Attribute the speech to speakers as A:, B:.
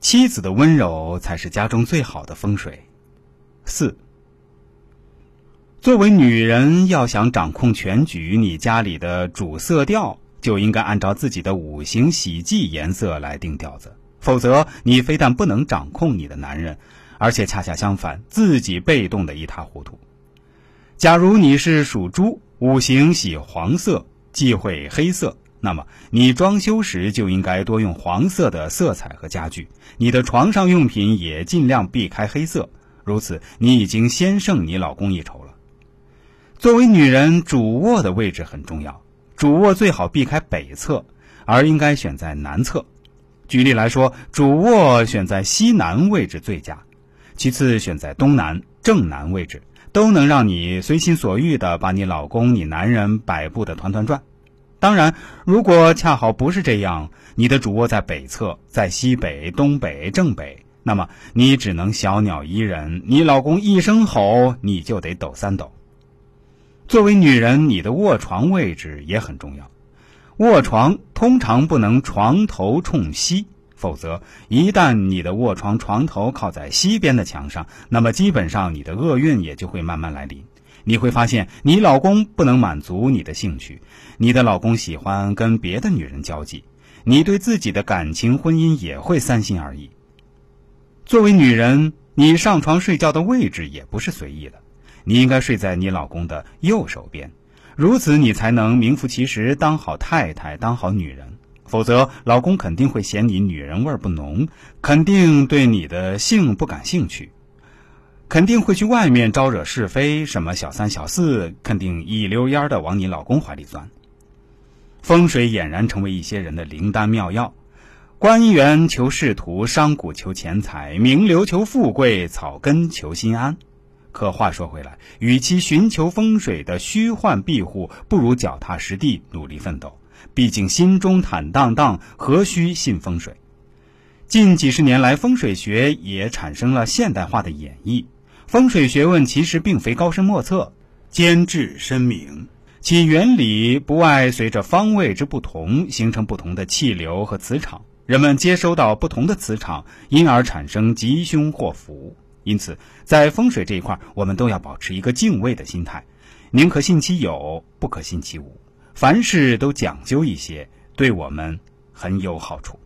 A: 妻子的温柔才是家中最好的风水。四，作为女人，要想掌控全局，你家里的主色调就应该按照自己的五行喜忌颜色来定调子，否则你非但不能掌控你的男人，而且恰恰相反，自己被动的一塌糊涂。假如你是属猪，五行喜黄色，忌讳黑色。那么，你装修时就应该多用黄色的色彩和家具，你的床上用品也尽量避开黑色。如此，你已经先胜你老公一筹了。作为女人，主卧的位置很重要，主卧最好避开北侧，而应该选在南侧。举例来说，主卧选在西南位置最佳，其次选在东南、正南位置，都能让你随心所欲地把你老公、你男人摆布得团团转。当然，如果恰好不是这样，你的主卧在北侧，在西北、东北、正北，那么你只能小鸟依人。你老公一声吼，你就得抖三抖。作为女人，你的卧床位置也很重要。卧床通常不能床头冲西，否则一旦你的卧床床头靠在西边的墙上，那么基本上你的厄运也就会慢慢来临。你会发现，你老公不能满足你的兴趣，你的老公喜欢跟别的女人交际，你对自己的感情婚姻也会三心二意。作为女人，你上床睡觉的位置也不是随意的，你应该睡在你老公的右手边，如此你才能名副其实当好太太，当好女人。否则，老公肯定会嫌你女人味不浓，肯定对你的性不感兴趣。肯定会去外面招惹是非，什么小三小四，肯定一溜烟的往你老公怀里钻。风水俨然成为一些人的灵丹妙药，官员求仕途，商贾求钱财，名流求富贵，草根求心安。可话说回来，与其寻求风水的虚幻庇护，不如脚踏实地努力奋斗。毕竟心中坦荡荡，何须信风水？近几十年来，风水学也产生了现代化的演绎。风水学问其实并非高深莫测，兼至深明。其原理不外随着方位之不同，形成不同的气流和磁场。人们接收到不同的磁场，因而产生吉凶祸福。因此，在风水这一块，我们都要保持一个敬畏的心态，宁可信其有，不可信其无。凡事都讲究一些，对我们很有好处。